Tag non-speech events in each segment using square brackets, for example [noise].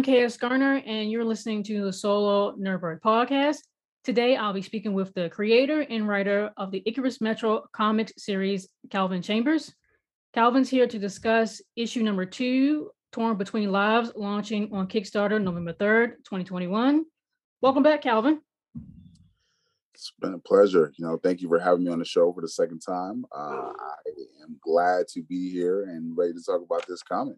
I'm KS Garner, and you're listening to the Solo Nerdbird podcast. Today, I'll be speaking with the creator and writer of the Icarus Metro comics series, Calvin Chambers. Calvin's here to discuss issue number two, Torn Between Lives, launching on Kickstarter November 3rd, 2021. Welcome back, Calvin. It's been a pleasure. You know, thank you for having me on the show for the second time. Uh, I am glad to be here and ready to talk about this comic.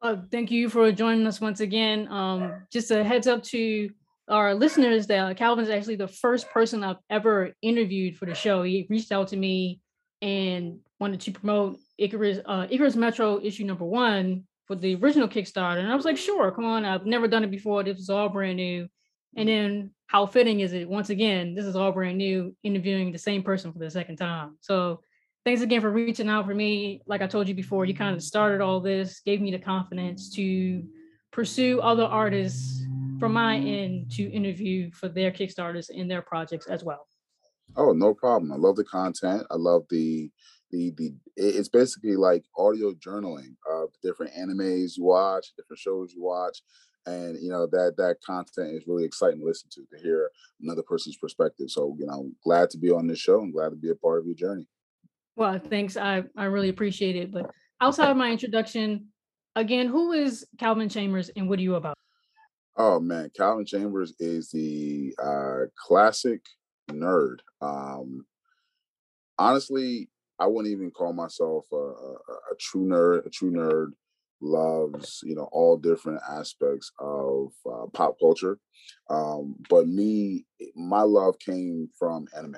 Well, thank you for joining us once again. Um, just a heads up to our listeners that Calvin is actually the first person I've ever interviewed for the show. He reached out to me and wanted to promote Icarus, uh, Icarus Metro issue number one for the original Kickstarter. And I was like, sure, come on. I've never done it before. This is all brand new. And then how fitting is it? Once again, this is all brand new, interviewing the same person for the second time. So thanks again for reaching out for me. Like I told you before, you kind of started all this, gave me the confidence to pursue other artists from my end to interview for their Kickstarters and their projects as well. Oh, no problem. I love the content. I love the the the it's basically like audio journaling of different animes you watch, different shows you watch. And you know that that content is really exciting to listen to to hear another person's perspective. So you know, glad to be on this show and glad to be a part of your journey. Well, thanks. I, I really appreciate it. But outside of my introduction, again, who is Calvin Chambers and what are you about? Oh man, Calvin Chambers is the uh, classic nerd. Um, honestly, I wouldn't even call myself a, a, a, true nerd. A true nerd loves you know all different aspects of uh, pop culture. Um, but me, my love came from anime.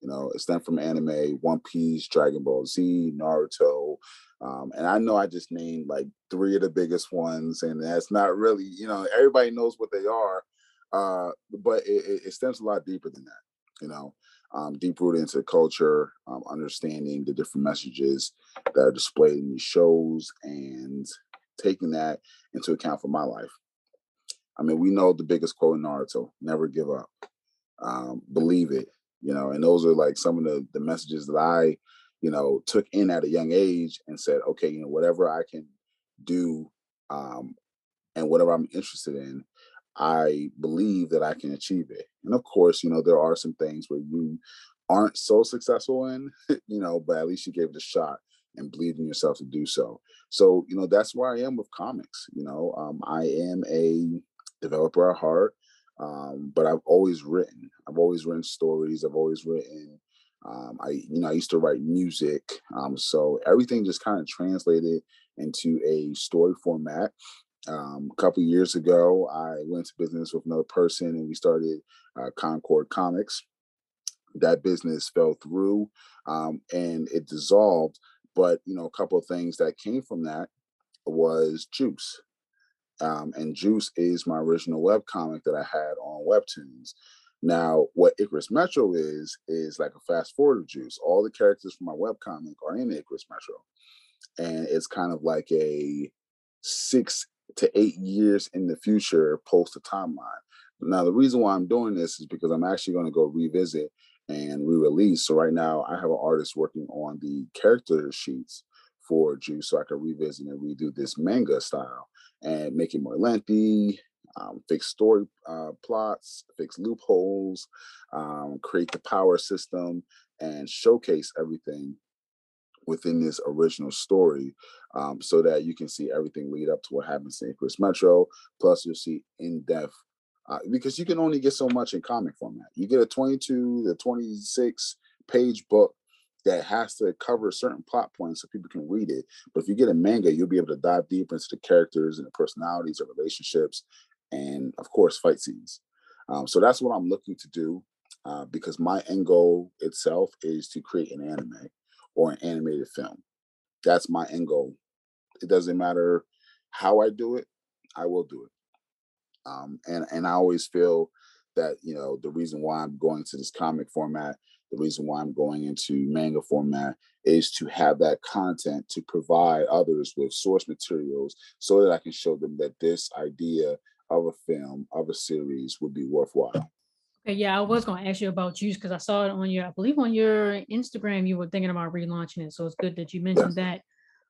You know, it stemmed from anime, One Piece, Dragon Ball Z, Naruto. Um, and I know I just named like three of the biggest ones, and that's not really, you know, everybody knows what they are. Uh, but it, it stems a lot deeper than that, you know, um, deep rooted into culture, um, understanding the different messages that are displayed in these shows and taking that into account for my life. I mean, we know the biggest quote in Naruto never give up. Um, believe it, you know and those are like some of the the messages that i you know took in at a young age and said okay you know whatever i can do um and whatever i'm interested in i believe that i can achieve it. And of course you know there are some things where you aren't so successful in [laughs] you know but at least you gave it a shot and believe in yourself to do so. So you know that's where i am with comics you know um, i am a developer at heart um, but I've always written. I've always written stories. I've always written. Um, I, you know, I used to write music. Um, so everything just kind of translated into a story format. Um, a couple years ago, I went to business with another person, and we started uh, Concord Comics. That business fell through, um, and it dissolved. But you know, a couple of things that came from that was Juice. Um, and Juice is my original web comic that I had on Webtoons. Now, what Icarus Metro is, is like a fast forward of Juice. All the characters from my web comic are in Icarus Metro. And it's kind of like a six to eight years in the future post a timeline. Now, the reason why I'm doing this is because I'm actually going to go revisit and re-release. So right now I have an artist working on the character sheets for Juice so I can revisit and redo this manga style and make it more lengthy, um, fix story uh, plots, fix loopholes, um, create the power system, and showcase everything within this original story um, so that you can see everything lead up to what happens in Icarus Metro. Plus, you'll see in depth uh, because you can only get so much in comic format. You get a 22 to 26 page book that has to cover certain plot points so people can read it. But if you get a manga, you'll be able to dive deeper into the characters and the personalities of relationships, and of course, fight scenes. Um, so that's what I'm looking to do uh, because my end goal itself is to create an anime or an animated film. That's my end goal. It doesn't matter how I do it, I will do it. Um, and and I always feel that you know the reason why I'm going to this comic format the reason why I'm going into manga format is to have that content to provide others with source materials so that I can show them that this idea of a film, of a series would be worthwhile. Okay, yeah, I was going to ask you about Juice because I saw it on your, I believe on your Instagram, you were thinking about relaunching it. So it's good that you mentioned that.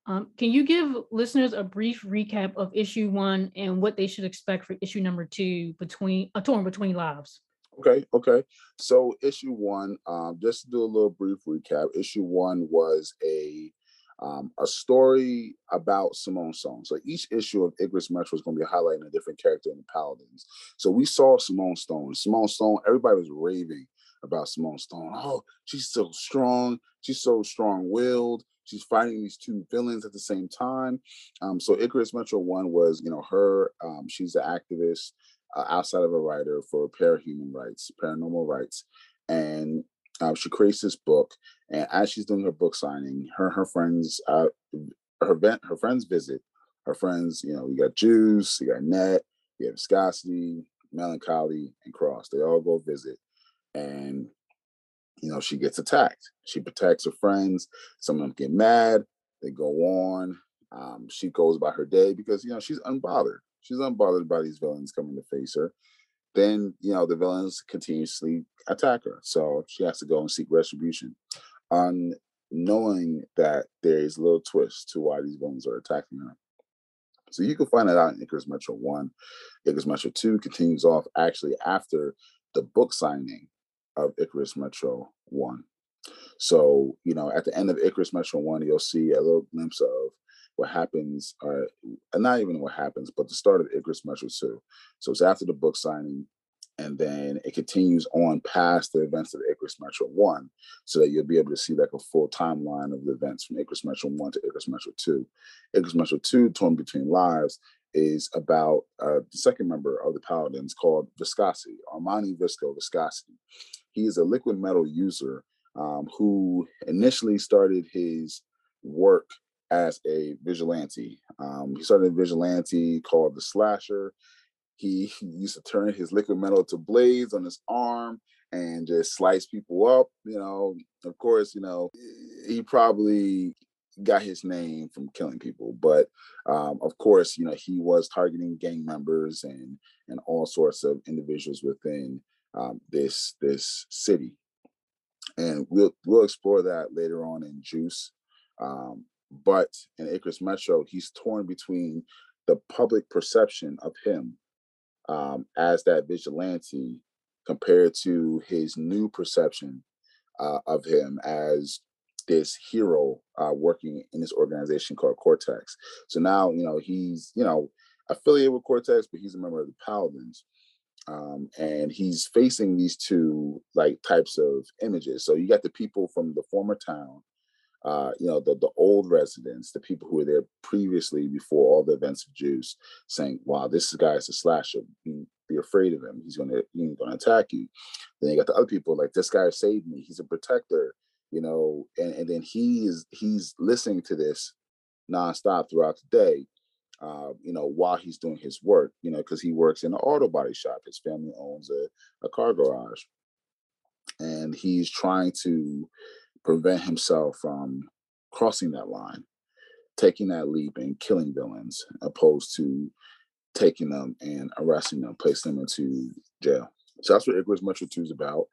Um, can you give listeners a brief recap of issue one and what they should expect for issue number two between a torn between lives? Okay, okay. So issue one, um, just to do a little brief recap. Issue one was a um, a story about Simone Stone. So each issue of Icarus Metro is going to be highlighting a different character in the Paladins. So we saw Simone Stone. Simone Stone, everybody was raving about Simone Stone. Oh, she's so strong. She's so strong-willed. She's fighting these two villains at the same time. Um, so Icarus Metro One was, you know, her. Um, she's an activist uh, outside of a writer for parahuman rights, paranormal rights, and uh, she creates this book. And as she's doing her book signing, her her friends, uh, her vent, her friends visit. Her friends, you know, you got Juice, you got Net, you have Viscosity, Melancholy, and Cross. They all go visit, and you know, she gets attacked. She protects her friends. Some of them get mad. They go on. Um, she goes about her day because you know she's unbothered. She's unbothered by these villains coming to face her. Then you know the villains continuously attack her, so she has to go and seek retribution. On knowing that there is a little twist to why these villains are attacking her. So you can find that out in Icarus Metro 1. Icarus Metro 2 continues off actually after the book signing of Icarus Metro 1. So, you know, at the end of Icarus Metro 1, you'll see a little glimpse of what happens, uh, not even what happens, but the start of Icarus Metro 2. So it's after the book signing, and then it continues on past the events of Icarus Metro 1, so that you'll be able to see like a full timeline of the events from Icarus Metro 1 to Icarus Metro 2. Icarus Metro 2, Torn Between Lives, is about uh, the second member of the Paladins called Viscosity, Armani Visco Viscosity. He is a liquid metal user um, who initially started his work as a vigilante. Um, he started a vigilante called the Slasher. He, used to turn his liquid metal to blades on his arm and just slice people up. You know, of course, you know, he probably got his name from killing people, but um, of course, you know, he was targeting gang members and and all sorts of individuals within um, this this city, and we'll we'll explore that later on in Juice. Um, but in Icarus Metro, he's torn between the public perception of him um, as that vigilante compared to his new perception uh, of him as this hero uh, working in this organization called Cortex. So now, you know, he's, you know, affiliated with Cortex, but he's a member of the Paladins um, and he's facing these two like types of images. So you got the people from the former town, uh, you know, the the old residents, the people who were there previously before all the events of Juice, saying, "Wow, this guy is a slasher. Be, be afraid of him. He's gonna he's gonna attack you." Then you got the other people like, "This guy saved me. He's a protector." You know, and, and then he is he's listening to this nonstop throughout the day uh, you know, while he's doing his work, you know, because he works in an auto body shop. His family owns a, a car garage. And he's trying to prevent himself from crossing that line, taking that leap and killing villains, opposed to taking them and arresting them, placing them into jail. So that's what Icarus Metro 2 is about.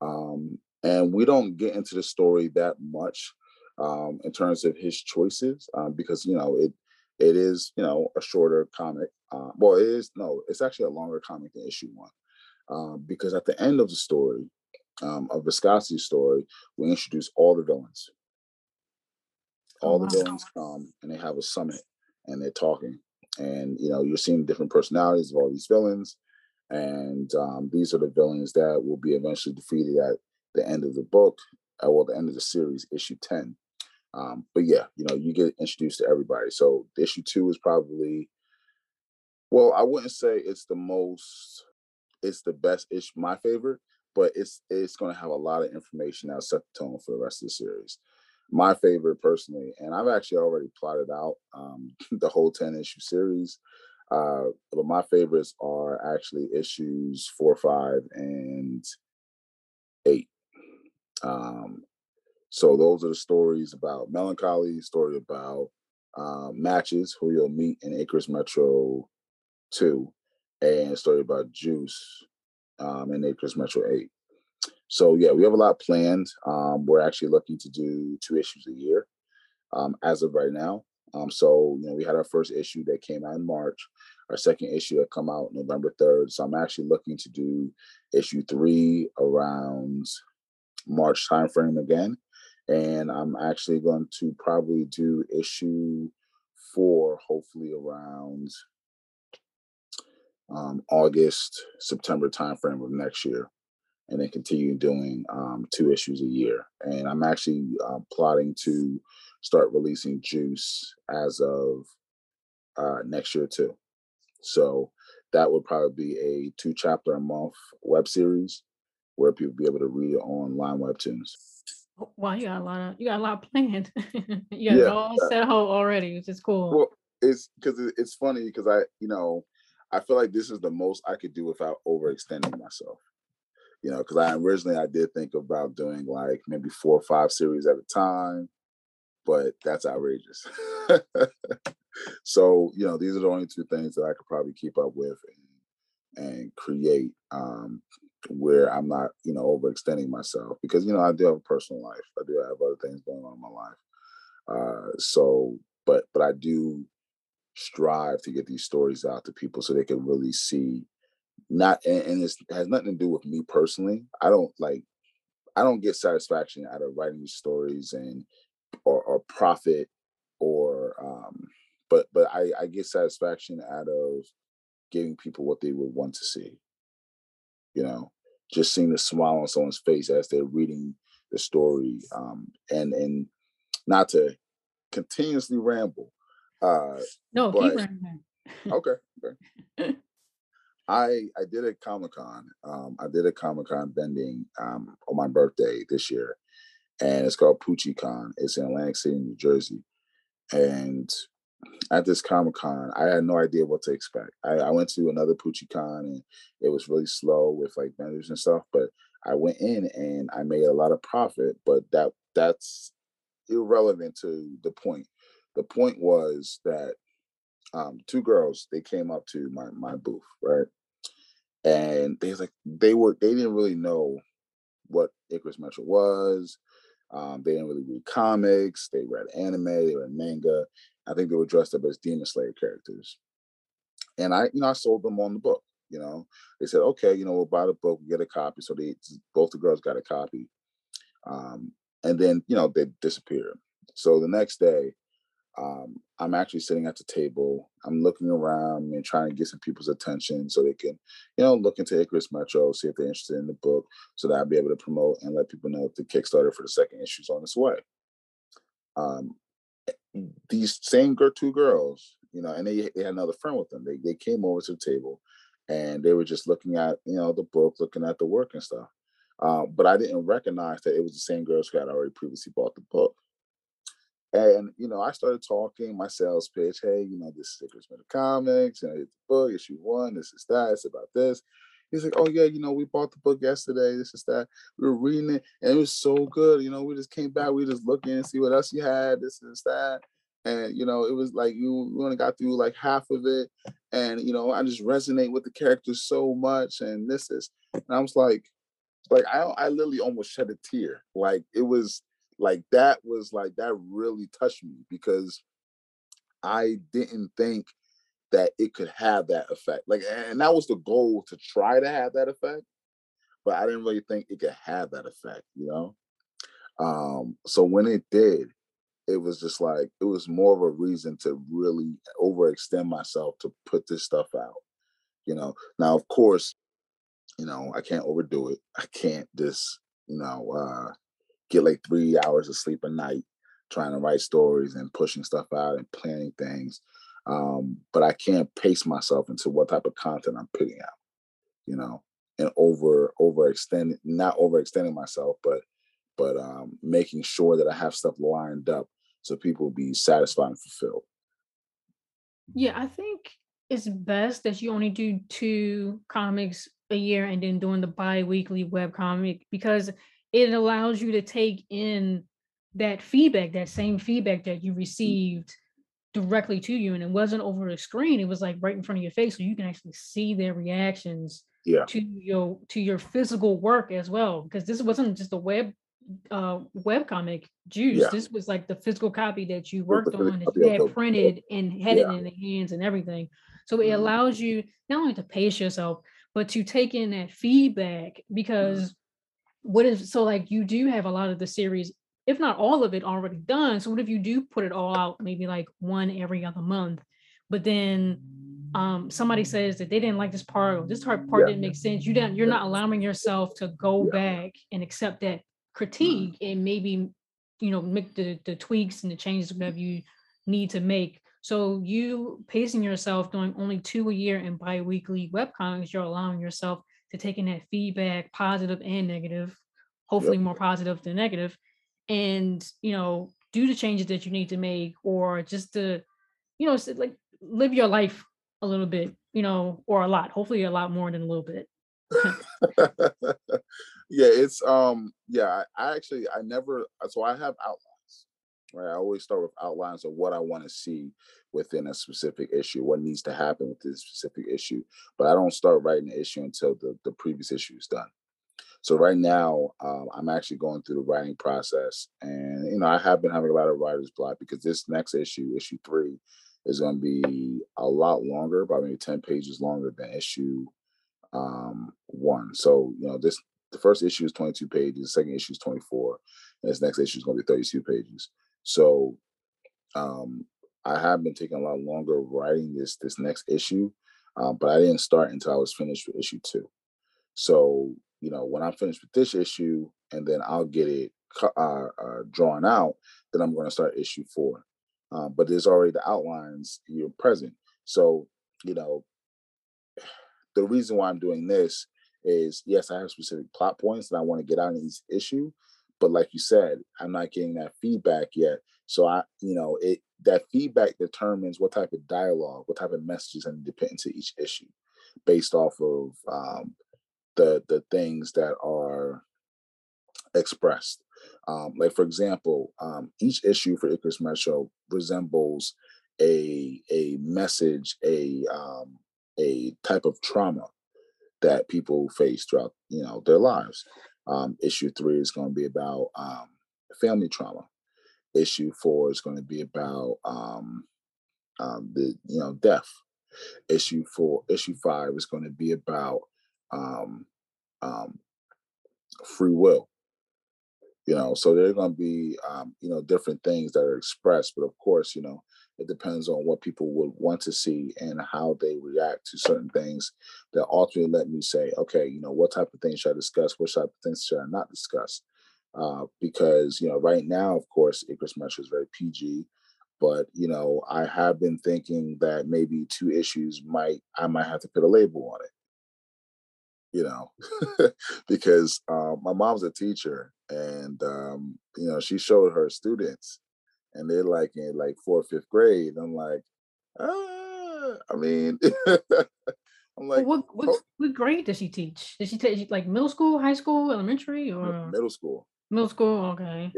Um, and we don't get into the story that much um, in terms of his choices um, because, you know, it it is, you know, a shorter comic. Uh, well, it is no, it's actually a longer comic than issue one, um, because at the end of the story, um, of story, we introduce all the villains. All the villains come and they have a summit and they're talking, and you know, you're seeing different personalities of all these villains, and um, these are the villains that will be eventually defeated at the end of the book, or well, the end of the series, issue ten. Um, but yeah, you know, you get introduced to everybody. So issue two is probably, well, I wouldn't say it's the most, it's the best issue, my favorite, but it's it's going to have a lot of information that'll set the tone for the rest of the series. My favorite, personally, and I've actually already plotted out um, [laughs] the whole ten issue series. Uh, but my favorites are actually issues four, five, and eight. Um, so those are the stories about melancholy, story about um, matches who you'll meet in Icarus Metro two, and story about Juice um, in Icarus Metro eight. So yeah, we have a lot planned. Um, we're actually looking to do two issues a year um, as of right now. Um, so you know, we had our first issue that came out in March. Our second issue that come out November third. So I'm actually looking to do issue three around March timeframe again, and I'm actually going to probably do issue four, hopefully around um, August, September timeframe of next year, and then continue doing um, two issues a year. And I'm actually uh, plotting to start releasing Juice as of uh, next year too. So that would probably be a two chapter a month web series where people be able to read it on Line Webtoons. Wow, you got a lot of you got a lot planned. [laughs] you got yeah, it all set out already, which is cool. Well, it's because it's funny because I, you know, I feel like this is the most I could do without overextending myself. You know, because I originally I did think about doing like maybe four or five series at a time, but that's outrageous. [laughs] so you know, these are the only two things that I could probably keep up with and, and create um, where I'm not, you know, overextending myself because you know I do have a personal life. I do have other things going on in my life. Uh, so, but but I do strive to get these stories out to people so they can really see not and, and has nothing to do with me personally i don't like i don't get satisfaction out of writing these stories and or, or profit or um but but i i get satisfaction out of giving people what they would want to see. You know just seeing the smile on someone's face as they're reading the story um and and not to continuously ramble uh, no, but, keep okay. okay. [laughs] I I did a Comic Con. Um, I did a Comic Con vending um, on my birthday this year, and it's called Poochie Con. It's in Atlantic City, New Jersey, and at this Comic Con, I had no idea what to expect. I, I went to another Poochie Con, and it was really slow with like vendors and stuff. But I went in and I made a lot of profit, but that that's irrelevant to the point the point was that um, two girls they came up to my my booth right? And they was like they were they didn't really know what Icarus Metro was um, they didn't really read comics they read anime they read manga. I think they were dressed up as demon slayer characters. And i you know i sold them on the book you know? They said okay you know we'll buy the book we'll get a copy. So they both the girls got a copy um, and then you know they disappeared. So the next day um, I'm actually sitting at the table. I'm looking around and trying to get some people's attention so they can, you know, look into Icarus Metro, see if they're interested in the book, so that I'll be able to promote and let people know the Kickstarter for the second issue is on its way. Um, eh, these same two girls, you know, and they, they had another friend with them. They they came over to the table, and they were just looking at, you know, the book, looking at the work and stuff. Um, but I didn't recognize that it was the same girls who had already previously bought the book. And you know, I started talking my sales pitch. Hey, you know, this is Icarus Metro Comics. You know, it's the book, issue one. This is that. It's about this. He's like, oh yeah, you know, we bought the book yesterday. This is that. We were reading it, and it was so good. You know, we just came back. We just looking and see what else you had. This is that. And you know, it was like you we only got through like half of it, and you know, I just resonate with the characters so much. And this is, and I was like, like I I literally almost shed a tear. Like it was like that was like that really touched me because I didn't think that it could have that effect. Like, and that was the goal to try to have that effect, but I didn't really think it could have that effect, you know? Um, so when it did, it was just like it was more of a reason to really overextend myself to put this stuff out. You know, now of course, you know, I can't overdo it. I can't just, you know, uh get like three hours of sleep a night trying to write stories and pushing stuff out and planning things. Um, but I can't pace myself into what type of content I'm putting out, you know, and over overextending, not overextending myself, but but um, making sure that I have stuff lined up so people will be satisfied and fulfilled. Yeah, I think it's best that you only do two comics a year and then doing the bi-weekly web comic because it allows you to take in that feedback, that same feedback that you mm. received directly to you. And it wasn't over a screen, it was like right in front of your face. So you can actually see their reactions yeah. to your to your physical work as well. Because this wasn't just a web uh webcomic juice. Yeah. This was like the physical copy that you worked on, that you had printed and had Yeah. it in the hands and everything. So it Mhm. allows you not only to pace yourself, but to take in that feedback Mm-hmm. What if so like you do have a lot of the series, if not all of it already done. So what if you do put it all out, maybe like one every other month, but then um somebody says that they didn't like this part or this part part Yeah. didn't make sense. You don't you're not allowing yourself to go Yeah. back and accept that critique and maybe you know make the the tweaks and the changes whatever you need to make. So you pacing yourself doing only two a year and bi-weekly webcomics, you're allowing yourself to take in that feedback, positive and negative, hopefully more positive than negative, and you know, do the changes that you need to make or just to, you know, like live your life a little bit, you know, or a lot, hopefully a lot more than a little bit. [laughs] [laughs] yeah, it's um yeah, I, I actually I never so I have outlines. Right. I always start with outlines of what I want to see within a specific issue, what needs to happen with this specific issue. But I don't start writing the issue until the, the previous issue is done. So right now, um, I'm actually going through the writing process, and you know, I have been having a lot of writer's block because this next issue, issue three, is going to be a lot longer, probably ten pages longer than issue um, one. So you know, this the first issue is 22 pages, the second issue is 24, and this next issue is going to be 32 pages. So um, I have been taking a lot longer writing this this next issue, um, but I didn't start until I was finished with issue two. So you know, when I'm finished with this issue, and then I'll get it uh, uh, drawn out, then I'm going to start issue four. Um, but there's already the outlines you're present. So you know, [sighs] the reason why I'm doing this is yes, I have specific plot points that I want to get out in each issue, but like you said, I'm not getting that feedback yet. So I, you know, it that feedback determines what type of dialogue, what type of messages I need to each issue, based off of um, the the things that are expressed. Um, like for example, um, each issue for Icarus Metro resembles a a message, a um, a type of trauma that people face throughout you know their lives. Um, issue three is going to be about um, family trauma. Issue four is going to be about um, um, the you know death. Issue four, issue five is going to be about um, um, free will. You know, so there are going to be you know different things that are expressed, but of course, you know, it depends on what people would want to see and how they react to certain things that ultimately let me say, okay, you know, what type of things should I discuss? What type of things should I not discuss? Uh, because you know, right now, of course, Icarus Metro is very PG, but you know, I have been thinking that maybe two issues might I might have to put a label on it. You know, [laughs] because um, my mom's a teacher, and um, you know, she showed her students and they're like in like fourth, fifth grade. I'm like, ah, I mean, [laughs] I'm like what what oh. what grade does she teach? Does she teach like middle school, high school, elementary, or middle school. middle school? Okay.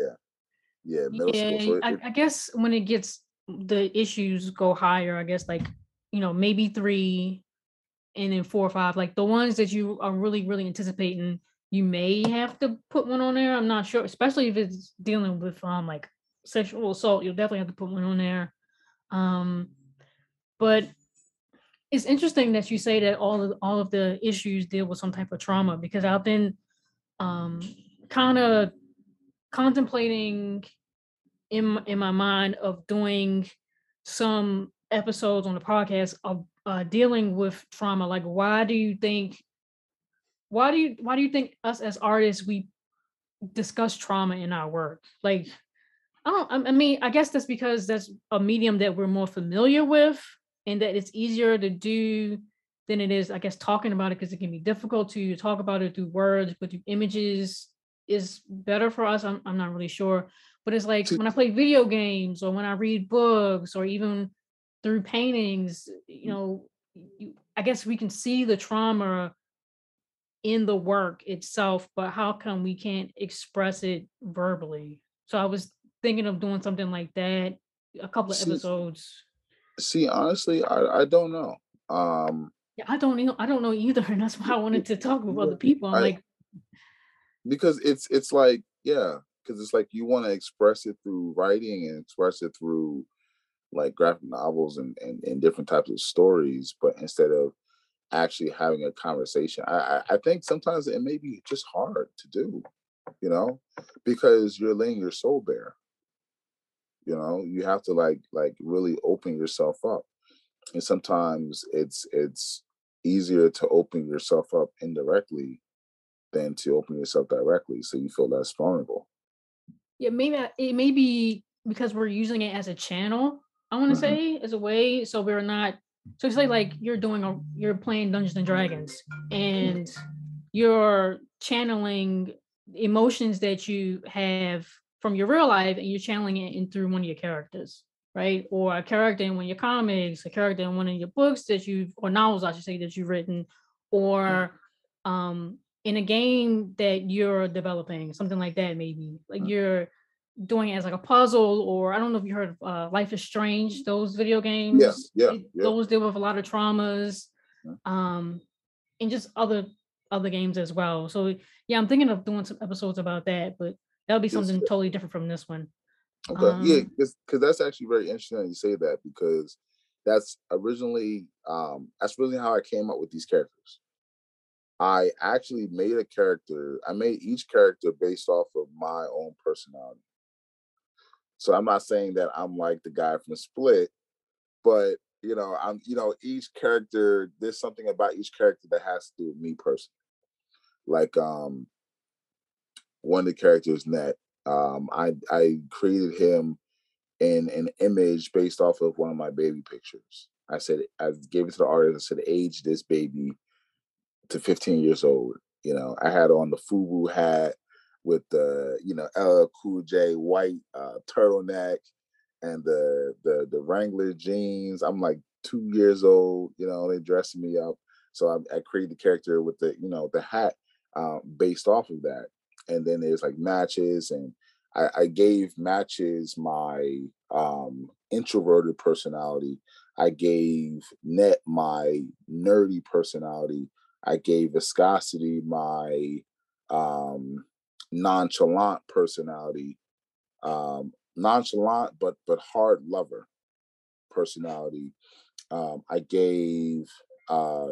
Yeah, middle Yeah, school. So I, it, I guess when it gets the issues go higher, I guess like you know maybe three, and then four or five, like the ones that you are really really anticipating, you may have to put one on there. I'm not sure, especially if it's dealing with um like sexual assault, you'll definitely have to put one on there. Um, but it's interesting that you say that all of all of the issues deal with some type of trauma because I've been um kind of contemplating in in my mind of doing some episodes on the podcast of uh, dealing with trauma. Like, why do you think? Why do you why do you think us as artists we discuss trauma in our work? Like, I don't. I I mean, I guess that's because that's a medium that we're more familiar with, and that it's easier to do than it is, I guess, talking about it because it can be difficult to talk about it through words, but through images is better for us. I'm, I'm not really sure. But it's like when I play video games or when I read books or even through paintings, you mm. know, you, I guess we can see the trauma in the work itself, but how come we can't express it verbally? So I was thinking of doing something like that, a couple of See- episodes. see, honestly, I I don't know. Um, Yeah, I don't know. I don't know either, and that's why I wanted to talk with other people. I'm I- like, because it's it's like Yeah, because it's like you want to express it through writing and express it through like graphic novels and, and, and different types of stories, but instead of actually having a conversation, I, I think sometimes it may be just hard to do, you know, because you're laying your soul bare. You know, you have to like like really open yourself up. And sometimes it's it's easier to open yourself up indirectly than to open yourself directly so you feel less vulnerable. Yeah, maybe it may be because we're using it as a channel. I want to mm-hmm. say as a way, so we're not. So it's like like you're doing a you're playing Dungeons and Dragons, and you're channeling emotions that you have from your real life, and you're channeling it in through one of your characters, right? Or a character in one of your comics, a character in one of your books that you've or novels, I should say, that you've written, or um in a game that you're developing, something like that, maybe like mm. you're doing it as like a puzzle, or I don't know if you heard of uh, Life is Strange, those video games. Yeah, yeah, yeah. Those deal with a lot of traumas, um, and just other other games as well. So yeah, I'm thinking of doing some episodes about that, but that'll be something yes, totally different from this one. Okay, um, yeah, because that's actually very interesting you say that because that's originally um that's really how I came up with these characters. I actually made a character. I made each character based off of my own personality. So I'm not saying that I'm like the guy from Split, but you know, I'm you know, each character, there's something about each character that has to do with me personally. Like um one of the characters Net, um, I I created him in an image based off of one of my baby pictures. I said I gave it to the artist. I said, age this baby to 15 years old. You know, I had on the FUBU hat with the, you know, LL Cool J white uh, turtleneck and the the the Wrangler jeans. I'm like two years old. You know, they dressing me up. So I, I created the character with the, you know, the hat uh, based off of that. And then there's like matches, and I, I gave matches my um, introverted personality. I gave Net my nerdy personality, I gave viscosity my um, nonchalant personality, um, nonchalant but but hard lover personality. Um, I gave uh,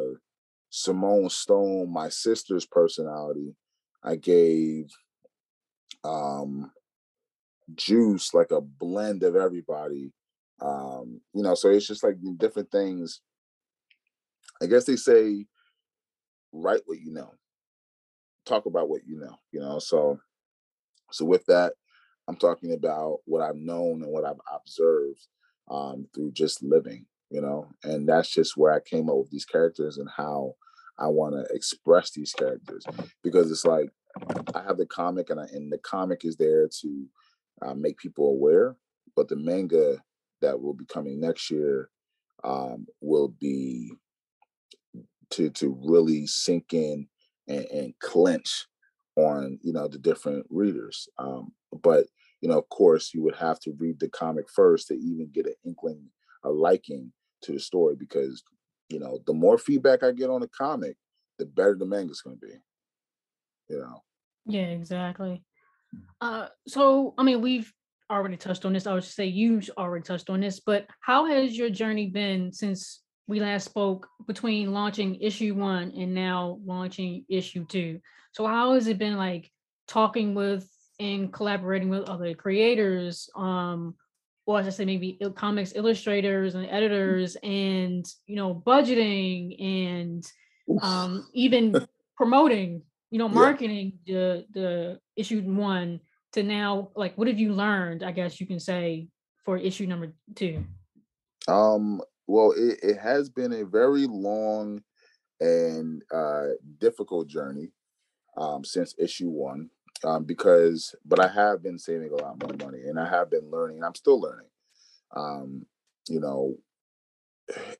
Simone Stone my sister's personality. I gave um, Juice like a blend of everybody. Um, you know, so it's just like different things. I guess they say write what you know talk about what you know you know so so with that i'm talking about what i've known and what i've observed um, through just living you know and that's just where i came up with these characters and how i want to express these characters because it's like i have the comic and, I, and the comic is there to uh, make people aware but the manga that will be coming next year um, will be to to really sink in and, and clench on you know the different readers. Um, but you know, of course, you would have to read the comic first to even get an inkling, a liking to the story, because you know the more feedback I get on the comic, the better the manga's going to be. You know. Yeah, exactly. Uh, so I mean, we've already touched on this. I would say you've already touched on this, but how has your journey been since we last spoke between launching issue one and now launching issue two. So how has it been like talking with and collaborating with other creators, um, or as I say, maybe comics illustrators and editors, and you know, budgeting and um, even [laughs] promoting, you know, marketing yeah. the the issue one to now, like, what have you learned? I guess you can say for issue number two. Um, well, it, it has been a very long and uh, difficult journey um, since issue one um, because, but I have been saving a lot more money and I have been learning. I'm still learning. Um, you know,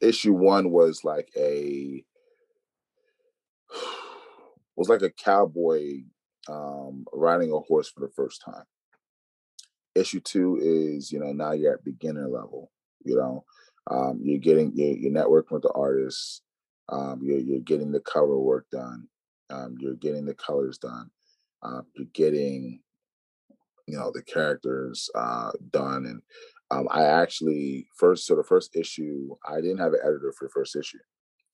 issue one was like a was like a cowboy um, riding a horse for the first time. Issue two is, you know, now you're at beginner level. You know, um, you're getting you're, you're, networking with the artists. Um, you're you're getting the cover work done. Um, you're getting the colors done. Uh, you're getting you know the characters uh, done, and um, I actually first so the first issue I didn't have an editor for the first issue.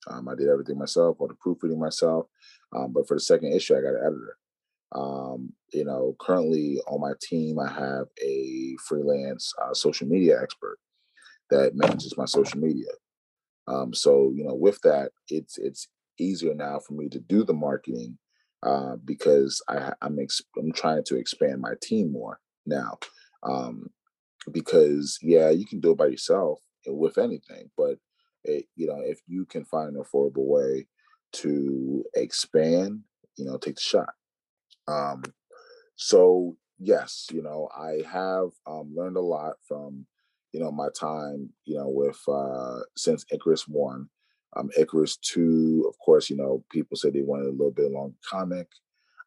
Um, I did everything myself, all the proofreading myself. Um, but for the second issue, I got an editor. Um, you know, currently on my team, I have a freelance uh, social media expert that manages my social media. Um, so you know, with that, it's it's easier now for me to do the marketing uh, because I, I'm ex- I'm trying to expand my team more now. Um, because yeah, you can do it by yourself with anything, but it, you know, if you can find an affordable way to expand, you know, take the shot. Um, so yes, you know, I have um, learned a lot from, you know, my time, you know, with uh, since Icarus one, um, Icarus two. Of course, you know, people said they wanted a little bit long comic.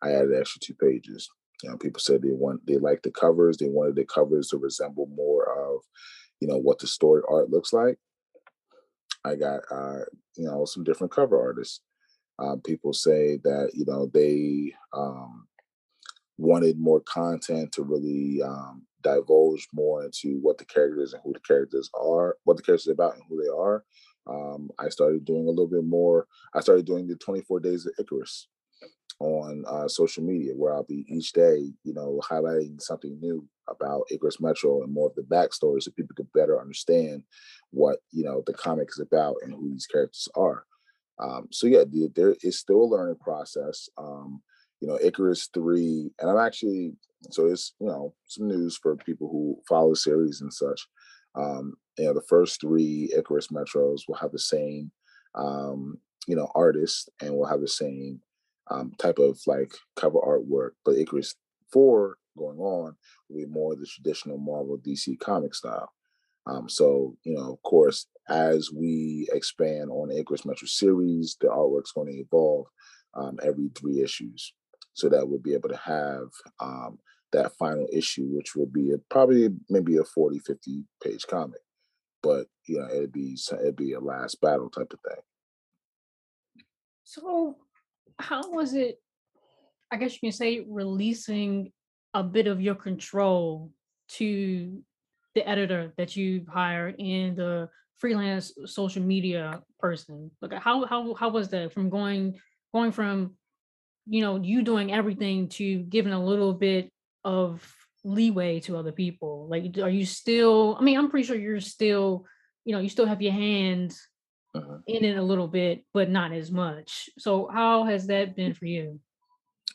I added extra two pages. You know, people said they want they like the covers. They wanted the covers to resemble more of, you know, what the story art looks like. I got uh, you know some different cover artists. Um, people say that you know they um, wanted more content to really um, divulge more into what the characters and who the characters are, what the characters are about and who they are. Um, I started doing a little bit more. I started doing the 24 Days of Icarus on uh, social media, where I'll be each day, you know, highlighting something new about Icarus Metro and more of the backstory, so people could better understand what you know the comic is about and who these characters are. Um, so yeah, there is still a learning process. Um, you know, Icarus three, and I'm actually so it's you know some news for people who follow the series and such. Um, you know, the first three Icarus Metros will have the same um, you know artist and will have the same um, type of like cover artwork, but Icarus four going on will be more of the traditional Marvel DC comic style. Um, so, you know, of course, as we expand on Icarus Metro series, the artwork's going to evolve um, every three issues. So that we'll be able to have um, that final issue, which will be a, probably maybe a 40, 50 page comic. But, you know, it'd be, it'd be a last battle type of thing. So, how was it? I guess you can say releasing a bit of your control to the editor that you hire and the freelance social media person like how how how was that from going going from you know you doing everything to giving a little bit of leeway to other people like are you still i mean i'm pretty sure you're still you know you still have your hands uh-huh. in it a little bit but not as much so how has that been for you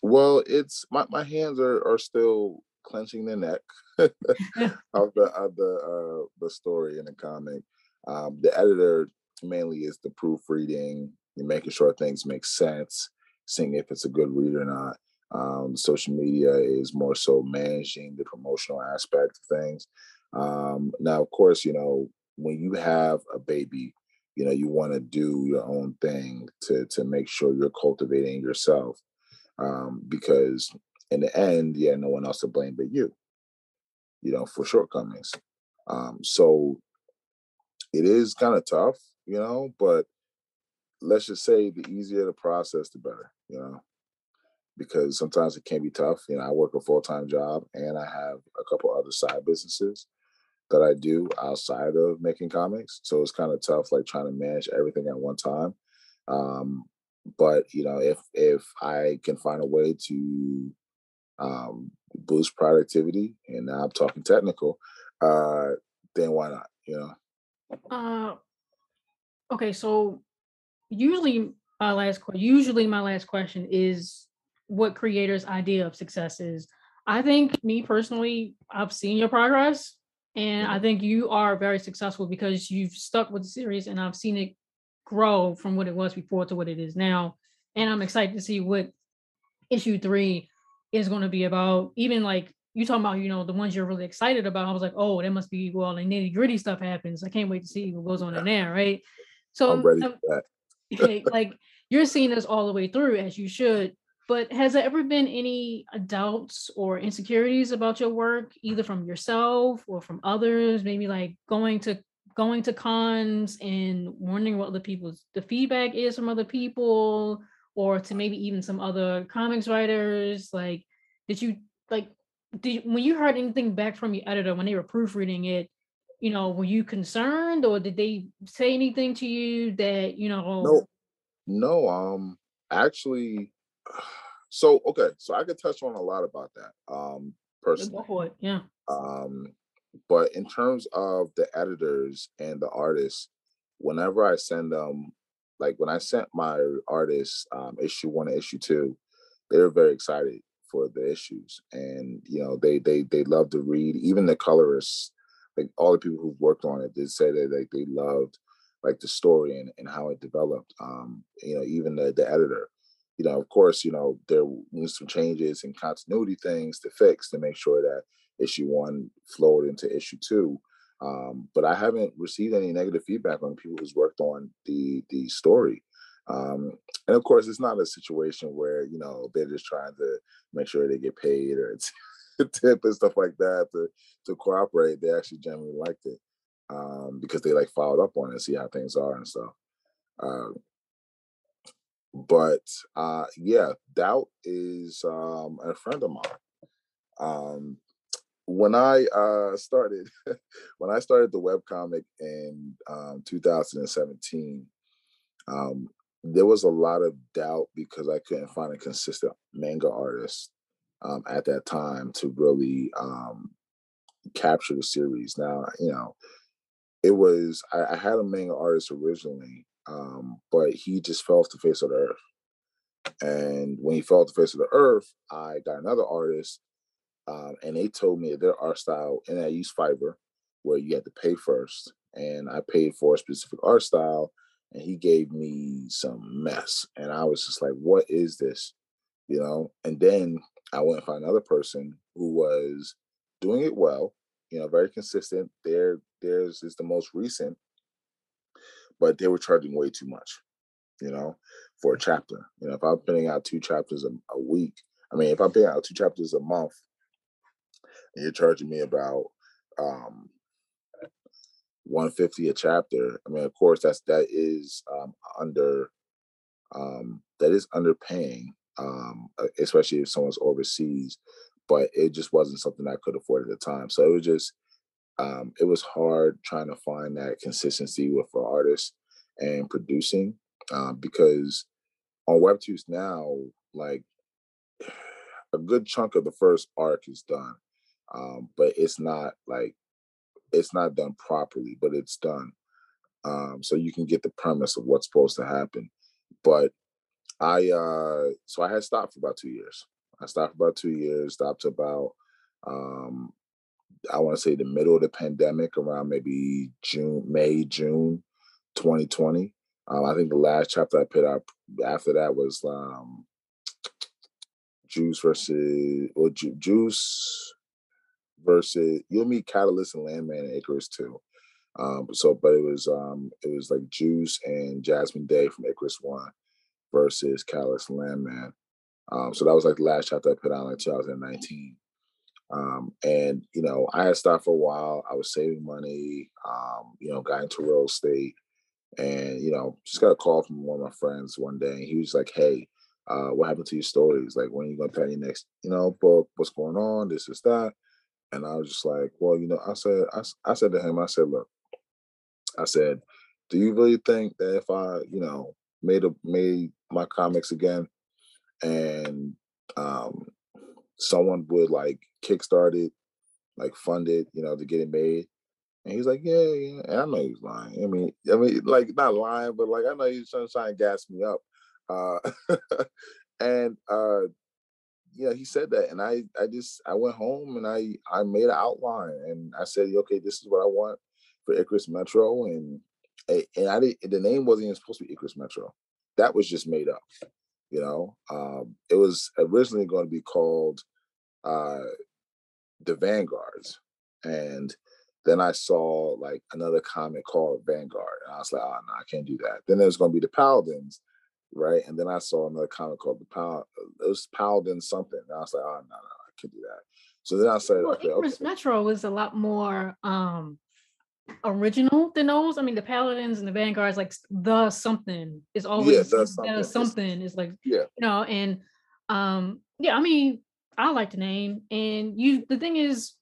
well it's my, my hands are are still clenching their neck [laughs] of the of the uh, the story in the comic. Um, the editor mainly is the proofreading, you're making sure things make sense, seeing if it's a good read or not. Um, social media is more so managing the promotional aspect of things. Um, now, of course, you know when you have a baby, you know you want to do your own thing to to make sure you're cultivating yourself, um, because in the end, yeah, no one else to blame but you you know, for shortcomings. Um, so it is kind of tough, you know, but let's just say the easier the process, the better, you know, because sometimes it can be tough. You know, I work a full time job and I have a couple other side businesses that I do outside of making comics. So it's kind of tough, like trying to manage everything at one time. Um, but you know, if if I can find a way to um, boost productivity, and now I'm talking technical, uh, then why not? You know. Uh, okay, so usually my last question. usually my last question is what creators' idea of success is. I think me personally, I've seen your progress, and I mm-hmm. think you are very successful because you've stuck with the series, and I've seen it grow from what it was before to what it is now. And I'm excited to see what issue three is going to be about even like you talking about, you know, the ones you're really excited about. I was like, oh, that must be well, the nitty gritty stuff happens. I can't wait to see what goes on in there, right? So I'm ready um, for that. [laughs] like you're seeing this all the way through as you should. But has there ever been any doubts or insecurities about your work, either from yourself or from others? Maybe like going to going to cons and wondering what other people's the feedback is from other people or to maybe even some other comics writers like did you like did, when you heard anything back from your editor when they were proofreading it, you know, were you concerned or did they say anything to you that, you know, no, no, um, actually, so okay, so I could touch on a lot about that. Um, personally. Go for it. Yeah. Um, but in terms of the editors and the artists, whenever I send them, like when I sent my artists um, issue one and issue two, they were very excited for the issues, and you know they they they love to read. Even the colorists, like all the people who've worked on it, did say that like they loved like the story and, and how it developed. Um, you know, even the the editor, you know, of course, you know, there was some changes and continuity things to fix to make sure that issue one flowed into issue two. Um, but I haven't received any negative feedback on people who's worked on the the story. Um, and of course, it's not a situation where you know they're just trying to make sure they get paid or [laughs] tip and stuff like that to to cooperate. They actually genuinely liked it um, because they like followed up on it and see how things are and stuff. Uh, but uh, yeah, doubt is um, a friend of mine. Um, when I uh, started [laughs] when I started the web comic in um, 2017, um, there was a lot of doubt because I couldn't find a consistent manga artist um, at that time to really um, capture the series. Now, you know, it was I, I had a manga artist originally, um, but he just fell off the face of the earth. And when he fell off the face of the earth, I got another artist um, and they told me their art style, and I used Fiverr, where you had to pay first. And I paid for a specific art style, and he gave me some mess. And I was just like, what is this? You know? And then I went and found another person who was doing it well, you know, very consistent. Their theirs is the most recent, but they were charging way too much, you know, for a chapter. You know, if I'm putting out two chapters a, a week, I mean, if I'm putting out two chapters a month, and you're charging me about um 150 a chapter i mean of course that's that is um under um that is underpaying um especially if someone's overseas but it just wasn't something i could afford at the time so it was just um it was hard trying to find that consistency with for artists and producing um because on webtoons now like [sighs] a good chunk of the first arc is done um, but it's not like it's not done properly, but it's done. Um, so you can get the premise of what's supposed to happen. But I uh so I had stopped for about two years. I stopped for about two years, stopped about um I want to say the middle of the pandemic, around maybe June, May, June 2020. Um, I think the last chapter I put out after that was um Juice versus or Ju- Juice versus you'll meet Catalyst and Landman and Icarus too. Um, so, but it was um, it was like Juice and Jasmine Day from Icarus One versus Catalyst and Landman. Um, so that was like the last chapter I put out in 2019. Um, and you know, I had stopped for a while. I was saving money. Um, you know, got into real estate, and you know, just got a call from one of my friends one day. And he was like, "Hey, uh, what happened to your stories? Like, when are you gonna pay your next, you know, book? What's going on? This is that." And I was just like, well, you know, I said, I, I said to him, I said, look, I said, do you really think that if I, you know, made a made my comics again and um someone would like kickstart it, like fund it, you know, to get it made? And he's like, yeah, yeah. And I know he's lying. I mean, I mean, like not lying, but like I know he's trying to gas me up. Uh [laughs] and uh yeah, he said that, and I, I just, I went home and I, I made an outline, and I said, okay, this is what I want for Icarus Metro, and, and I did, the name wasn't even supposed to be Icarus Metro, that was just made up, you know. Um, it was originally going to be called uh, the Vanguards, and then I saw like another comic called Vanguard, and I was like, oh no, I can't do that. Then there's going to be the Paladins, right? And then I saw another comic called the Pound. It was Paladin something. And I was like, oh no, no, I can't do that. So then I said, well, okay, Icarus okay. Metro was a lot more um original than those. I mean, the Paladins and the Vanguards, like the something is always Yeah, the something. something, It's- is like yeah, you know, and um yeah, I mean, I like the name. And you the thing is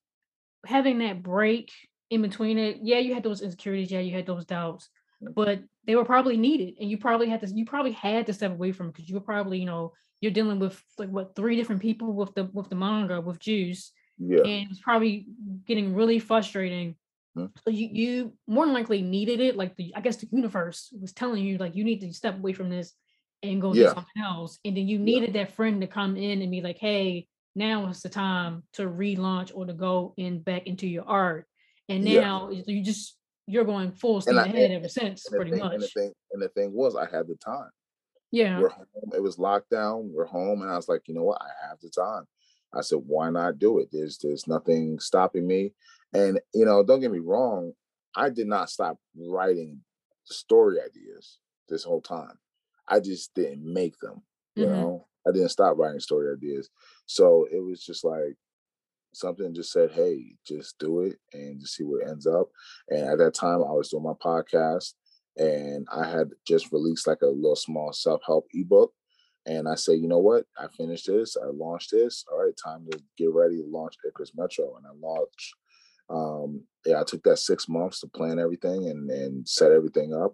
having that break in between it, yeah, you had those insecurities, yeah, you had those doubts, but they were probably needed. And you probably had to you probably had to step away from because you were probably, you know, you're dealing with like what three different people with the with the manga with Juice. Yeah. And it's probably getting really frustrating. Mhm. So you you more than likely needed it. Like the I guess the universe was telling you like you need to step away from this and go do Yeah. something else. And then you Yeah. needed that friend to come in and be like, hey, now is the time to relaunch or to go in back into your art. And now is- you just you're going full steam I- ahead and- ever since, pretty thing, and the much. thing, and the thing was, I had the time. Yeah. We're home. It was lockdown. We're home, and I was like, you know what? I have the time. I said, why not do it? There's there's nothing stopping me. And you know, don't get me wrong. I did not stop writing story ideas this whole time. I just didn't make them. You Mhm. know, I didn't stop writing story ideas. So it was just like something just said, hey, just do it and just see where it ends up. And at that time, I was doing my podcast and I had just released like a little small self help ebook. And I said, you know what? I finished this. I launched this. All right, time to get ready to launch Icarus Metro. And I launched. Um, yeah, I took that six months to plan everything and and set everything up.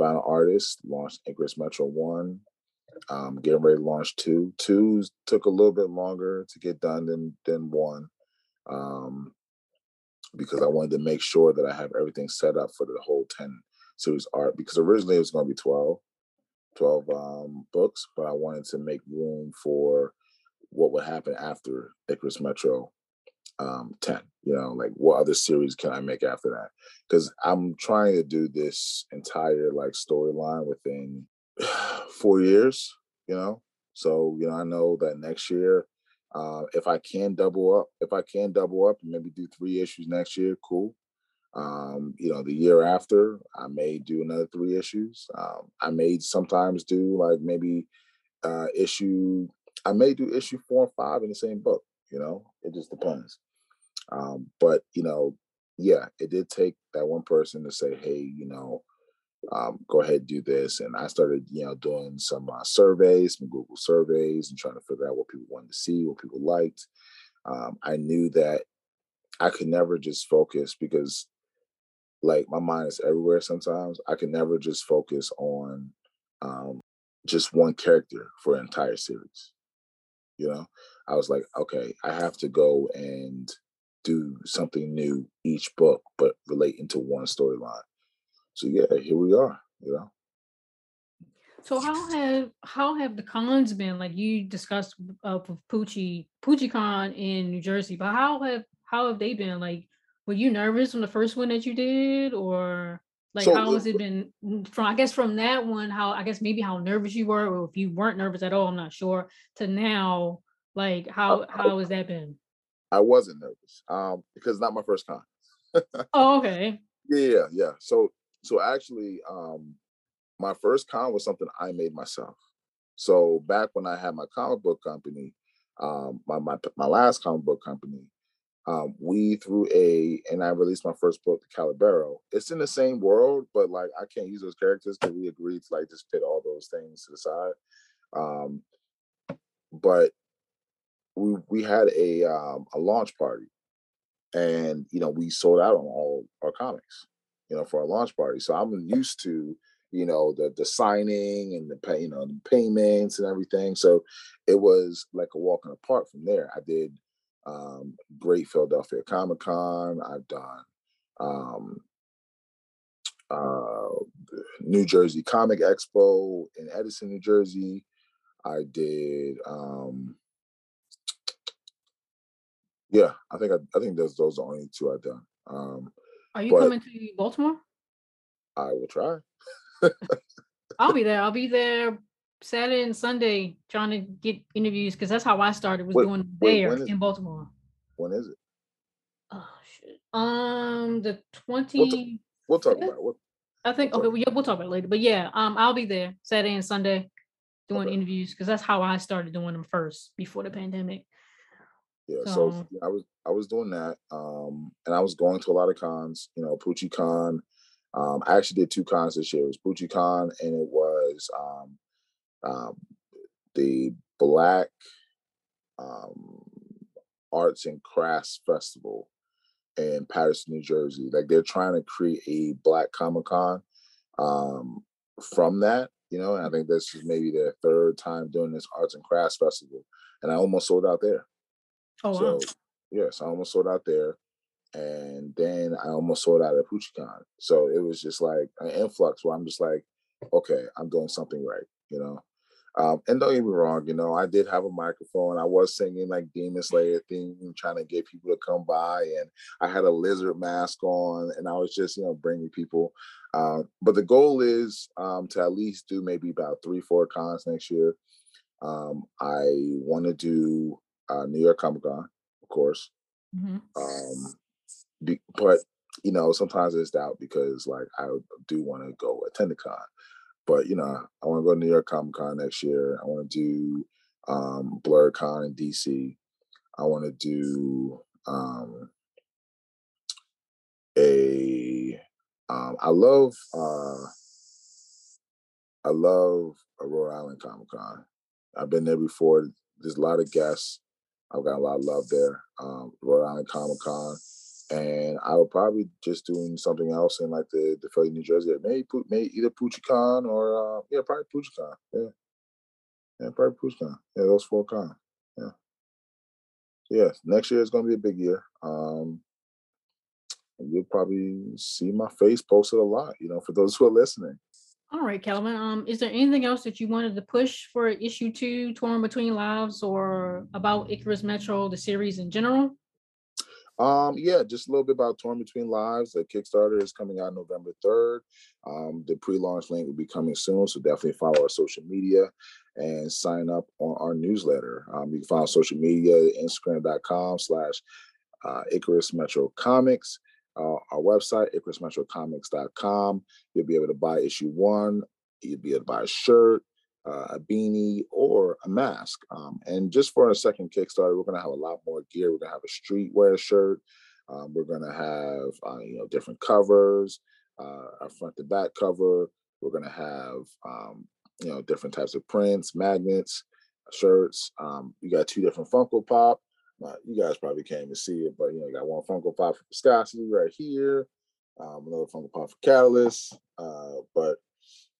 An artist, launched Icarus Metro one. Um, getting ready to launch two. Two took a little bit longer to get done than than one. Um, because I wanted to make sure that I have everything set up for the whole 10 series art because originally it was going to be 12 12 um, books but i wanted to make room for what would happen after icarus metro um, 10 you know like what other series can i make after that because i'm trying to do this entire like storyline within [sighs] four years you know so you know i know that next year uh, if I can double up, if I can double up and maybe do three issues next year, cool. Um, you know, the year after, I may do another three issues. Um, I may sometimes do like maybe uh, issue. I may do issue four and five in the same book. You know, it just depends. Um, but you know, yeah, it did take that one person to say, "Hey, you know, um, go ahead do this. And I started, you know, doing some uh, surveys, some Google surveys, and trying to figure out what people wanted to see, what people liked. Um, I knew that I could never just focus because, like, my mind is everywhere. Sometimes I can never just focus on um, just one character for an entire series. You know, I was like, okay, I have to go and do something new each book, but relate into one storyline so yeah, here we are. You know. So how have how have the cons been? Like you discussed uh, with Poochie Poochie Con in New Jersey, but how have how have they been? Like, were you nervous on the first one that you did, or like So, how has it been from? I guess from that one, how I guess maybe how nervous you were, or if you weren't nervous at all, I'm not sure. To now, like how how has that been? I wasn't nervous um, because it's not my first con. Oh, [laughs] okay. Yeah, yeah. So so actually, um, my first con was something I made myself. So back when I had my comic book company, um, my my my last comic book company, um, we threw a and I released my first book, The Calibero. It's in the same world, but like I can't use those characters because we agreed to like just put all those things to the side. Um, but we we had a um, a launch party, and you know we sold out on all our comics, you know, for our launch party. So I'm used to you know the the signing and the pay, you know the payments and everything. So it was like a walk in the park from there. I did um, Great Philadelphia Comic Con. I've done um, uh, New Jersey Comic Expo in Edison, New Jersey. I did. Um, yeah, I think I, I think those those are the only two I've done. Um, Are you coming to Baltimore? I will try. I'll be [laughs] there. I'll be there Saturday and Sunday trying to get interviews because that's how I started was Wait, doing wait, there in Baltimore. When is it? Oh shit. Um, the twenty. We'll talk about it. We'll, I think we'll okay. Well, yeah, we'll talk about it later. But yeah, um, I'll be there Saturday and Sunday doing Okay. interviews because that's how I started doing them first before the pandemic. Yeah, so So- I was I was doing that, um, and I was going to a lot of cons. You know, Poochie Con. Um, I actually did two cons this year. It was Poochie Con, and it was um, um, the Black um, arts and crafts festival in Paterson, New Jersey. Like they're trying to create a Black Comic Con um, from that. You know, and I think this is maybe their third time doing this arts and crafts festival, and I almost sold out there. Oh wow! So, yes, I almost sold out there, and then I almost sold out at PoochieCon. So it was just like an influx where I'm just like, okay, I'm doing something right. You know, um, and don't get me wrong, you know, I did have a microphone. I was singing like Demon Slayer theme, trying to get people to come by, and I had a lizard mask on, and I was just, you know, bringing people. Uh, but the goal is um, to at least do maybe about three, four cons next year. Um, I want to do uh, New York Comic Con, of course. Mm-hmm. Um, be, but you know, sometimes it's doubt because like I do want to go attend the con. But you know, I want to go to New York Comic Con next year. I want to do um, BlerdCon in DC. I want to do um, a. Um, I love. Uh, I love a Rhode Island Comic Con. I've been there before. There's a lot of guests. I've got a lot of love there. Um, Rhode Island Comic Con and I would probably just doing something else in like the the Philly, New Jersey. Maybe put maybe either PoochieCon or uh, yeah, probably PoochieCon. Yeah, yeah, probably PoochieCon. Yeah, those four con. Yeah, yeah. Next year is gonna be a big year. Um, you'll probably see my face posted a lot. You know, for those who are listening. All right, Calvin. Um, is there anything else that you wanted to push for issue two, Torn Between Lives, or about Icarus Metro, the series in general? Um, yeah, just a little bit about Torn Between Lives. The Kickstarter is coming out November 3rd. Um, the pre-launch link will be coming soon, so definitely follow our social media and sign up on our newsletter. Um, you can find social media, instagram.com slash uh, Icarus Metro Comics. Uh, our website, icarusmetrocomics.com. You'll be able to buy issue one. You'll be able to buy a shirt, uh, a beanie or a mask. Um, and just for a second Kickstarter, we're going to have a lot more gear. We're going to have a streetwear shirt. Um, we're going to have uh, you know different covers, uh, a front to back cover. We're going to have um, you know different types of prints, magnets, shirts. Um, you got two different Funko Pop. Uh, you guys probably can't even see it, but you know, you got one Funko Pop for Viscosity right here, um, another Funko Pop for Catalyst. Uh, but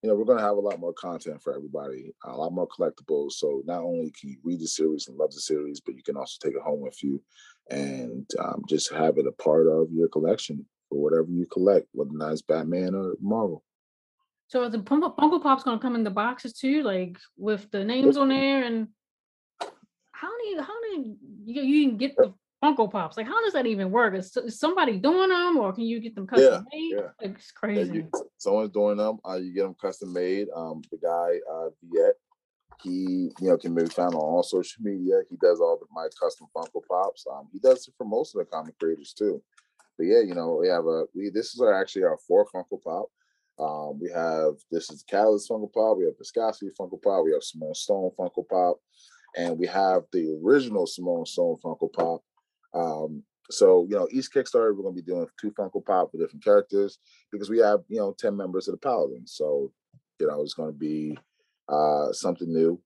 you know, we're going to have a lot more content for everybody, a lot more collectibles. So not only can you read the series and love the series, but you can also take it home with you and um, just have it a part of your collection for whatever you collect, whether it's Batman or Marvel. So the Funko, Pop's going to come in the boxes too, like with the names on there. And how many how do you, you can get the Funko Pops. Like, how does that even work? Is, is somebody doing them, or can you get them custom yeah, made? Yeah. Like, it's crazy. Yeah, you, someone's doing them. Uh, you get them custom made. Um, the guy uh, Viet, he you know can be found on all social media. He does all the my custom Funko Pops. Um, he does it for most of the comic creators too. But yeah, you know, we have a we this is our, actually our fourth Funko Pop. Um, we have this is Catalyst Funko Pop. We have Viscosity Funko Pop. We have Simone Stone Funko Pop, and we have the original Simone Stone Funko Pop um, so, you know, each Kickstarter, we're going to be doing two Funko Pop with different characters because we have, you know, 10 members of the Paladins. So, you know, it's going to be uh, something new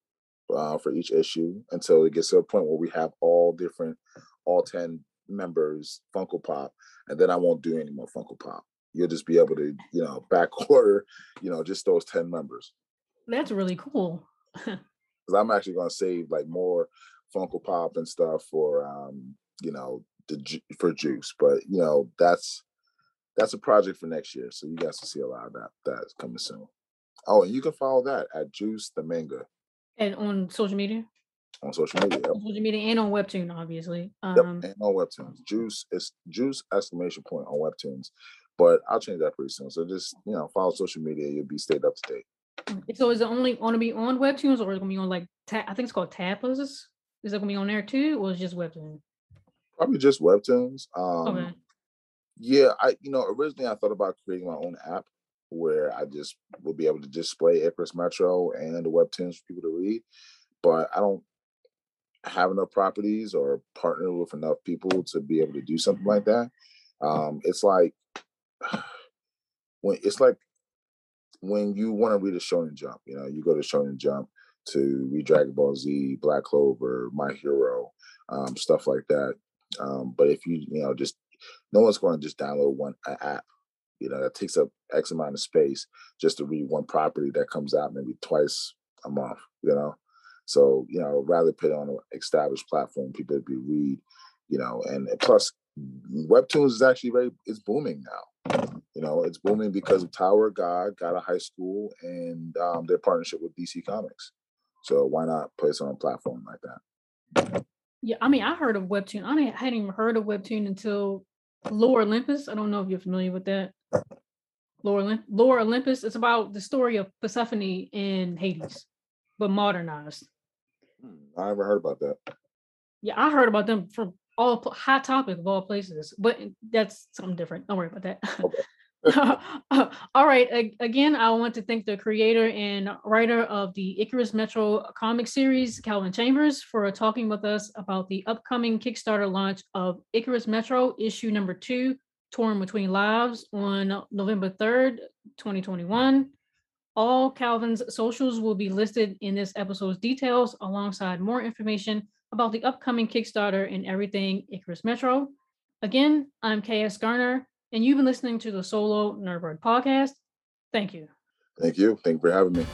uh, for each issue until it gets to a point where we have all different, all 10 members Funko Pop. And then I won't do any more Funko Pop. You'll just be able to, you know, back [laughs] order, you know, just those 10 members. That's really cool. [laughs] Because I'm actually going to save like more Funko Pop and stuff for um, you know, the for Juice. But you know, that's that's a project for next year. So you guys will see a lot of that that's coming soon. Oh, and you can follow that at Juice the Manga. And on social media? On social media. Yep. On social media and on Webtoon, obviously. Um, yep, and on Webtoons. Juice is Juice exclamation point on Webtoons. But I'll change that pretty soon. So just, you know, follow social media, you'll be stayed up to date. So is it only going to be on Webtoons or is it going to be on like, ta- I think it's called Tapas? Is it going to be on there too or is it just Webtoons? Probably just webtoons. Um, okay. Yeah, I you know originally I thought about creating my own app where I just will be able to display Icarus Metro and the webtoons for people to read, but I don't have enough properties or partner with enough people to be able to do something like that. Um, it's like [sighs] when it's like when you want to read a Shonen Jump, you know, you go to Shonen Jump, to read Dragon Ball Z, Black Clover, My Hero, um, stuff like that. Um, but if you, you know, just no one's going to just download one app. You know, that takes up X amount of space just to read one property that comes out maybe twice a month. You know, so you know, rather put on an established platform, people be read. You know, and plus, webtoons is actually very it's booming now. You know, it's booming because of Tower God, got a high school, and um, their partnership with DC Comics. So why not put it on a platform like that? Yeah, I mean, I heard of Webtoon. I hadn't even heard of Webtoon until Lore Olympus. I don't know if you're familiar with that. Lore Olympus. It's about the story of Persephone in Hades, but modernized. Hmm, I never heard about that. Yeah, I heard about them from all hot topic of all places, but that's something different. Don't worry about that. [laughs] Okay. [laughs] All right. Again, I want to thank the creator and writer of the Icarus Metro comic series, Calvin Chambers, for talking with us about the upcoming Kickstarter launch of Icarus Metro issue number two, Torn Between Lives, on November 3rd, 2021. All Calvin's socials will be listed in this episode's details alongside more information about the upcoming Kickstarter and everything Icarus Metro. Again, I'm KS Garner and you've been listening to the Solo Nerdbird podcast. Thank you. Thank you. Thank you for having me.